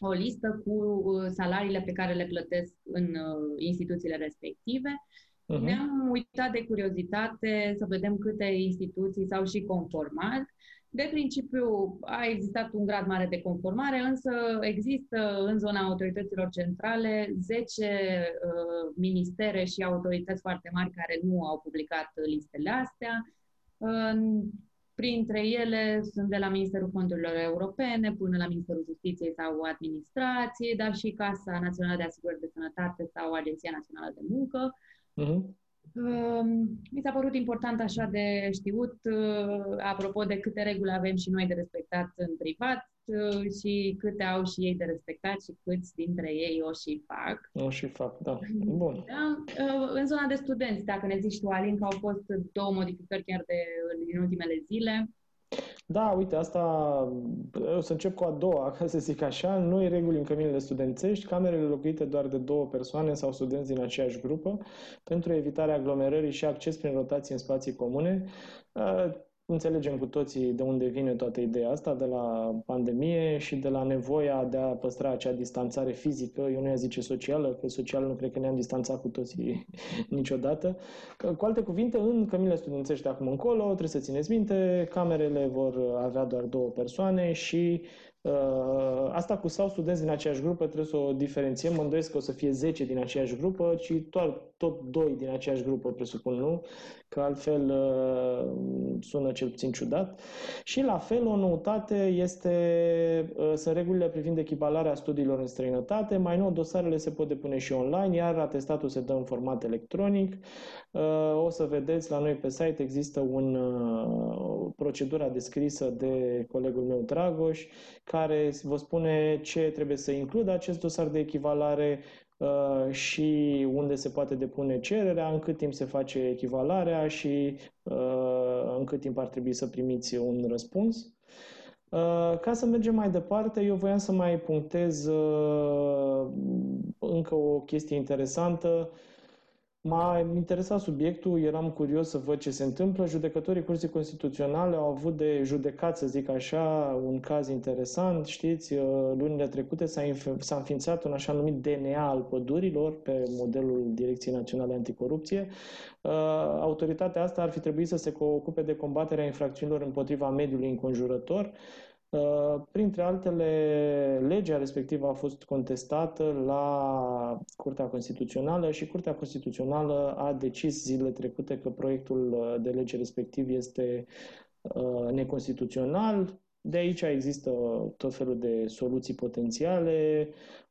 o listă cu uh, salariile pe care le plătesc în instituțiile respective. Uh-huh. Ne-am uitat de curiozitate să vedem câte instituții s-au și conformat de principiu a existat un grad mare de conformare, însă există în zona autorităților centrale 10 uh, ministere și autorități foarte mari care nu au publicat listele astea. Uh, printre ele sunt de la Ministerul Fondurilor Europene până la Ministerul Justiției sau Administrației, dar și Casa Națională de Asigurări de Sănătate sau Agenția Națională de Muncă. Uh-huh. Mi s-a părut important așa de știut, uh, apropo de câte reguli avem și noi de respectat în privat uh, și câte au și ei de respectat și câți dintre ei o și fac. O și fac, da. Bun. Da? Uh, în zona de studenți, dacă ne zici tu, Alin, că au fost două modificări chiar de, din ultimele zile. Da, uite, asta o să încep cu a doua, *laughs* ca să zic așa. Noi reguli în căminele studențești, camerele locuite doar de două persoane sau studenți din aceeași grupă, pentru evitarea aglomerării și acces prin rotație în spații comune. Înțelegem cu toții de unde vine toată ideea asta, de la pandemie și de la nevoia de a păstra acea distanțare fizică, eu nu i zice socială, că social nu cred că ne-am distanțat cu toții *laughs* niciodată. Cu alte cuvinte, în cămile studențești de acum încolo, trebuie să țineți minte, camerele vor avea doar două persoane și Uh, asta cu sau studenți din aceeași grupă trebuie să o diferențiem. Mă îndoiesc că o să fie 10 din aceeași grupă, ci doar tot 2 din aceeași grupă, presupun, nu? Că altfel uh, sună cel puțin ciudat. Și la fel, o noutate este, uh, sunt regulile privind echivalarea studiilor în străinătate. Mai nou, dosarele se pot depune și online, iar atestatul se dă în format electronic. O să vedeți, la noi pe site există un, procedura descrisă de colegul meu Dragoș, care vă spune ce trebuie să includă acest dosar de echivalare uh, și unde se poate depune cererea, în cât timp se face echivalarea și uh, în cât timp ar trebui să primiți un răspuns. Uh, ca să mergem mai departe, eu voiam să mai punctez încă o chestie interesantă M-a interesat subiectul, eram curios să văd ce se întâmplă. Judecătorii Curții Constituționale au avut de judecat, să zic așa, un caz interesant. Știți, uh, lunile trecute s-a, inf- s-a înființat un așa numit DNA al pădurilor pe modelul Direcției Naționale Anticorupție. Uh, autoritatea asta ar fi trebuit să se ocupe de combaterea infracțiunilor împotriva mediului înconjurător Uh, printre altele, legea respectivă a fost contestată la Curtea Constituțională și Curtea Constituțională a decis zilele trecute că proiectul uh, de lege respectiv este uh, neconstituțional. De aici există tot felul de soluții potențiale,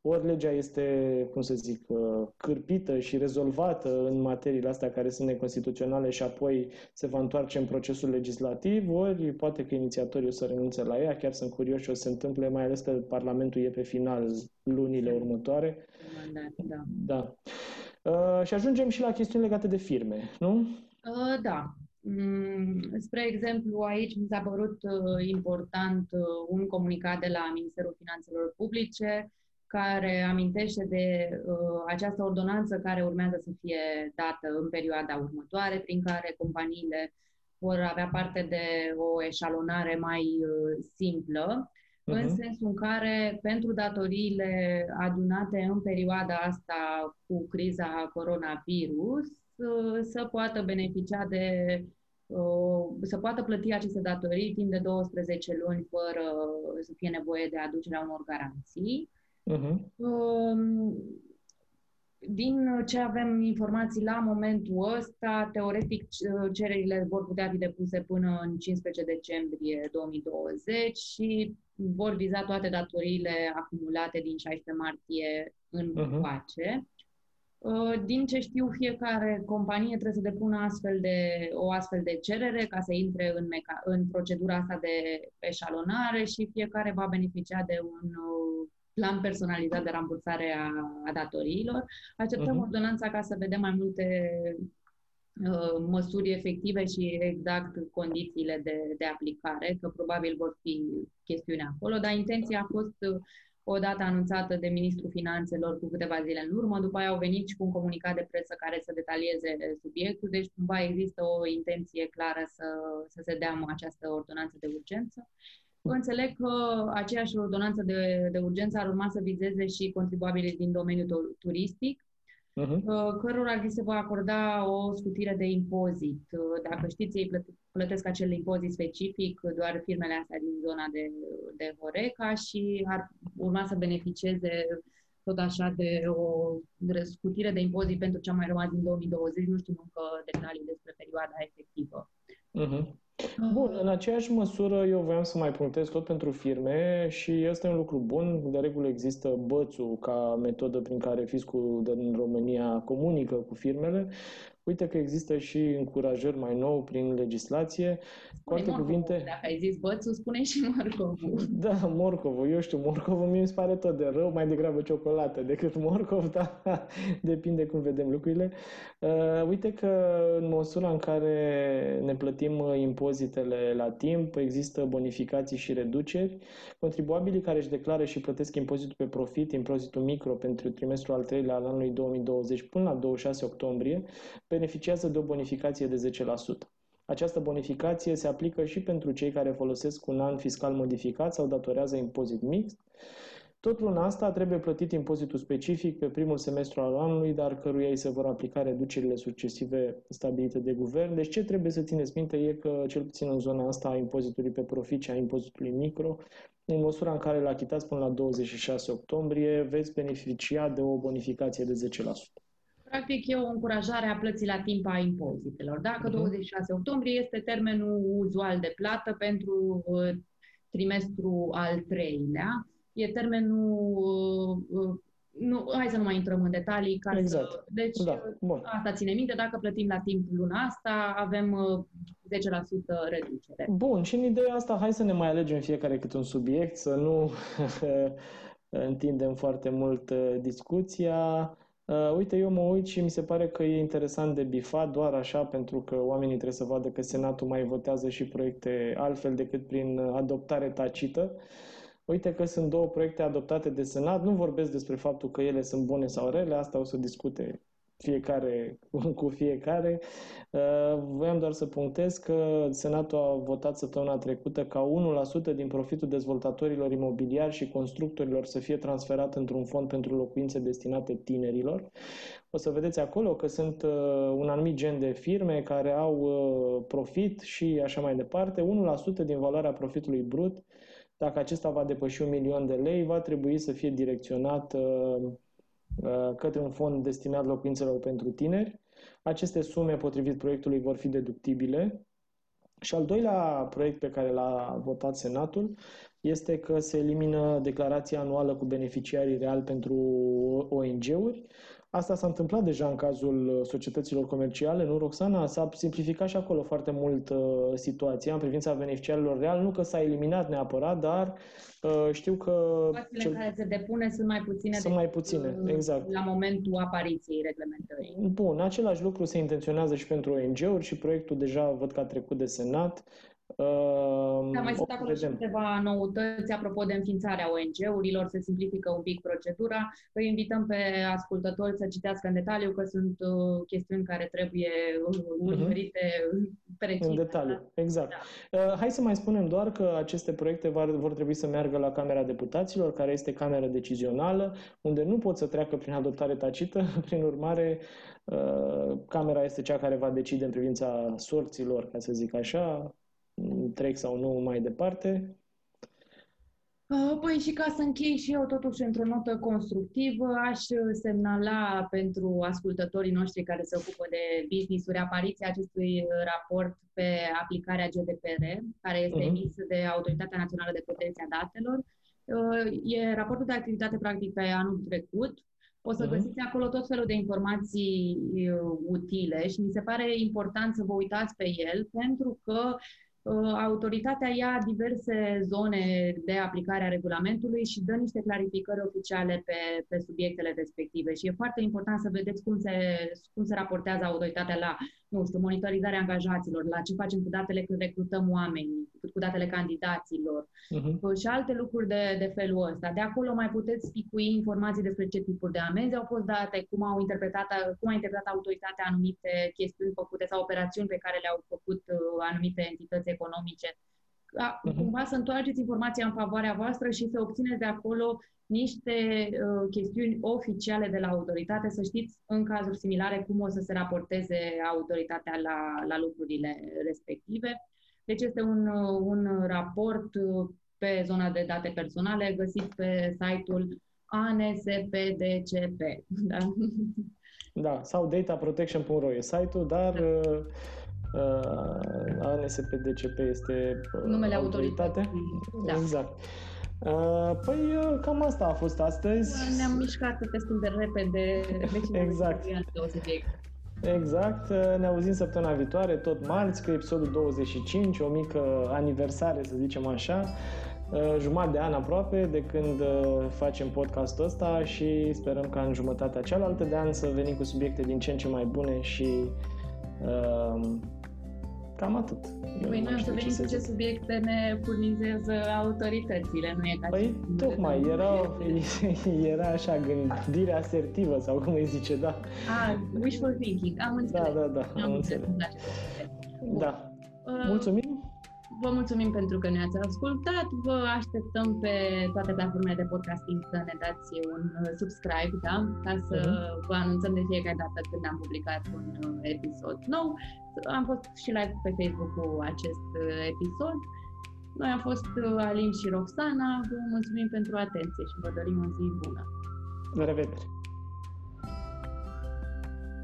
ori legea este, cum să zic, uh, cârpită și rezolvată în materiile astea care sunt neconstituționale și apoi se va întoarce în procesul legislativ, ori poate că inițiatorii o să renunțe la ea, chiar sunt curios ce o să se întâmple, mai ales că Parlamentul e pe final lunile următoare. Da. da. Uh, și ajungem și la chestiuni legate de firme, nu? Uh, da. Mm, spre exemplu, aici mi s-a părut uh, important uh, un comunicat de la Ministerul Finanțelor Publice care amintește de uh, această ordonanță care urmează să fie dată în perioada următoare, prin care companiile vor avea parte de o eșalonare mai uh, simplă, uh-huh. în mhm. sensul în care pentru datoriile adunate în perioada asta cu criza coronavirus, uh, să poată beneficia de uh, să poată plăti aceste datorii timp de 12 luni fără să fie nevoie de aducerea unor garanții. Uh-huh. Din ce avem informații la momentul ăsta, teoretic cererile vor putea fi depuse până în 15 decembrie 2020 și vor viza toate datoriile acumulate din 16 martie în uh-huh. Uh, din ce știu, fiecare companie trebuie să depună astfel de, o astfel de cerere ca să intre în, meca- în procedura asta de eșalonare și fiecare va beneficia de un uh, plan personalizat de rambursare a, a datoriilor. Așteptăm uh-huh. ordonanța ca să vedem mai multe uh, măsuri efective și exact condițiile de, de aplicare, că probabil vor fi chestiuni acolo, dar intenția a fost odată anunțată de Ministrul Finanțelor cu câteva zile în urmă, după aia au venit și cu un comunicat de presă care să detalieze subiectul, deci cumva există o intenție clară să, să se dea această ordonanță de urgență. Înțeleg că aceeași ordonanță de, de urgență ar urma să vizeze și contribuabilii din domeniul turistic, uh-huh. cărora ar se va acorda o scutire de impozit. Uh, dacă știți, ei plătesc acel impozit specific doar firmele astea din zona de, de Horeca și ar urma să beneficieze tot așa de o scutire de impozit pentru ce a mai rămas din 2020. Nu știu încă detalii despre perioada efectivă. Uh-huh. Bun, în aceeași măsură eu voiam să mai punctez tot pentru firme și ăsta e un lucru bun. De regulă există bățul ca metodă prin care fiscul din România comunică cu firmele. Uite că există și încurajări mai nou prin legislație. Cu alte cuvinte... Dacă ai zis bățul, spune și morcovul. *laughs* Da, morcovul. Eu știu, morcovul mi se pare tot de rău, mai degrabă ciocolată decât morcov, *laughs* da, depinde cum vedem lucrurile. Uh, uite că în măsura în care ne plătim uh, impozitele la timp, există bonificații și reduceri. Contribuabilii care își declară și plătesc impozitul pe profit, impozitul micro pentru trimestrul al treilea al anului 2020 până la 26 octombrie, beneficiază de o bonificație de 10%. Această bonificație se aplică și pentru cei care folosesc un an fiscal modificat sau datorează impozit mixt. Tot luna asta trebuie plătit impozitul specific pe primul semestru al anului, dar căruia îi se vor aplica reducerile succesive stabilite de guvern. Deci ce trebuie să țineți minte e că, cel puțin în zona asta a impozitului pe profit și a impozitului micro, în măsura în care l achitați până la 26 octombrie, veți beneficia de o bonificație de 10%. Practic e o încurajare a plății la timp a impozitelor. Dacă uh-huh. 26 octombrie este termenul uzual de plată pentru uh, trimestru al treilea, e termenul uh, uh, nu, hai să nu mai intrăm în detalii. Ca exact. Să, deci, da. Bun. asta ține minte. Dacă plătim la timp luna asta, avem uh, 10% reducere. Bun, și în ideea asta, hai să ne mai alegem fiecare câte un subiect, să nu *laughs* întindem foarte mult uh, discuția. Uh, uite, eu mă uit și mi se pare că e interesant de bifat doar așa pentru că oamenii trebuie să vadă că Senatul mai votează și proiecte altfel decât prin adoptare tacită. Uite că sunt două proiecte adoptate de Senat. Nu vorbesc despre faptul că ele sunt bune sau rele, asta o să discute fiecare *laughs* cu fiecare. Uh, voiam doar să punctez că Senatul a votat săptămâna trecută ca 1% din profitul dezvoltatorilor imobiliari și constructorilor să fie transferat într-un fond pentru locuințe destinate tinerilor. O să vedeți acolo că sunt uh, un anumit gen de firme care au uh, profit și așa mai departe. 1% din valoarea profitului brut, dacă acesta va depăși un milion de lei, va trebui să fie direcționat Uh, către un fond destinat locuințelor pentru tineri. Aceste sume, potrivit proiectului, vor fi deductibile. Și al doilea proiect pe care l-a votat Senatul este că se elimină declarația anuală cu beneficiarii reali pentru ONG-uri. Asta s-a întâmplat deja în cazul societăților comerciale, nu, Roxana? S-a simplificat și acolo foarte mult uh, situația în privința beneficiarilor reali. Nu că s-a eliminat neapărat, dar uh, știu că... cel... în care se depune sunt mai puține. Sunt mai puține, uh, exact. La momentul apariției reglementării. Bun, același lucru se intenționează și pentru ONG-uri și proiectul deja văd că a trecut de Senat. Uh, da, mai sunt acolo și câteva noutăți apropo de înființarea ONG-urilor, se simplifică un pic procedura. Îi invităm pe ascultători să citească în detaliu că sunt uh, chestiuni care trebuie uh, mhm. urmărite uh-huh. precis. În detaliu, exact. Da. Uh, hai să mai spunem doar că aceste proiecte vor, vor trebui să meargă la Camera Deputaților, care este camera decizională, unde nu pot să treacă prin adoptare tacită, *laughs* prin urmare uh, Camera este cea care va decide în privința sorților, ca să zic așa, trec sau nu mai departe. Uh, păi și ca să închei și eu totuși într-o notă constructivă, aș semnala pentru ascultătorii noștri care se ocupă de business-uri apariția acestui raport pe aplicarea GDPR, care este uh-huh. emis de Autoritatea Națională de Protecție a Datelor. Uh, e raportul de activitate practic pe anul trecut, O să uh-huh. găsiți acolo tot felul de informații uh, utile și mi se pare important să vă uitați pe el pentru că Uh, autoritatea ia diverse zone de aplicare a regulamentului și dă niște clarificări oficiale pe, pe subiectele respective. Și e foarte important să vedeți cum se, cum se raportează autoritatea la, nu știu, monitorizarea angajaților, la ce facem cu datele când recrutăm oameni, cu datele candidaților uh-huh. și alte lucruri de, de felul ăsta. De acolo mai puteți spicui informații despre ce tipuri de amenzi au fost date, cum au interpretat, cum a interpretat autoritatea anumite chestiuni făcute sau operațiuni pe care le-au făcut uh, anumite entități economice. Uh-huh. Cumva să întoarceți informația în favoarea voastră și să obțineți de acolo niște uh, chestiuni oficiale de la autoritate, să știți în cazuri similare cum o să se raporteze autoritatea la, la lucrurile respective. Deci este un, un raport pe zona de date personale găsit pe site-ul ANSPDCP. *laughs* Da? da, sau dataprotection.ro e site-ul, dar da. Uh, uh ANSPDCP este uh, numele autoritate. Da. Exact. Uh, păi uh, cam asta a fost astăzi. Ne-am mișcat destul de repede. Deci *laughs* exact. Exact, ne auzim săptămâna viitoare, tot marți, cu episodul 25, o mică aniversare, să zicem așa, uh, jumătate de an aproape de când uh, facem podcastul ăsta și sperăm ca în jumătatea cealaltă de an să venim cu subiecte din ce în ce mai bune și uh, Cam atât. păi noi o să venim cu ce subiecte ne furnizează autoritățile, nu e ca Păi tocmai, era, *laughs* era așa gândire asertivă sau cum îi zice, da. Ah, wishful thinking, am înțeles. Da, da, da, am, am înțeles. înțeles. Da. Uh, Mulțumim! Vă mulțumim pentru că ne-ați ascultat. Vă așteptăm pe toate platformele de podcasting să ne dați un uh, subscribe, da? Ca să uh-huh. vă anunțăm de fiecare dată când am publicat un uh, episod nou. Am fost și live pe Facebook cu acest uh, episod. Noi am fost Alin și Roxana. Vă mulțumim pentru atenție și vă dorim o zi bună. La revedere!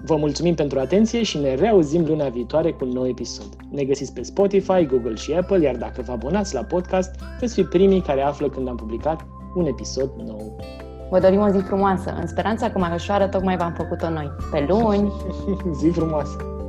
Vă mulțumim pentru atenție și ne reauzim luna viitoare cu un nou episod. Ne găsiți pe Spotify, Google și Apple, iar dacă vă abonați la podcast, veți fi primii care află când am publicat un episod nou. Vă dorim o zi frumoasă, în speranța că mai ușoară tocmai v-am făcut-o noi. Pe luni! *laughs* zi frumoasă!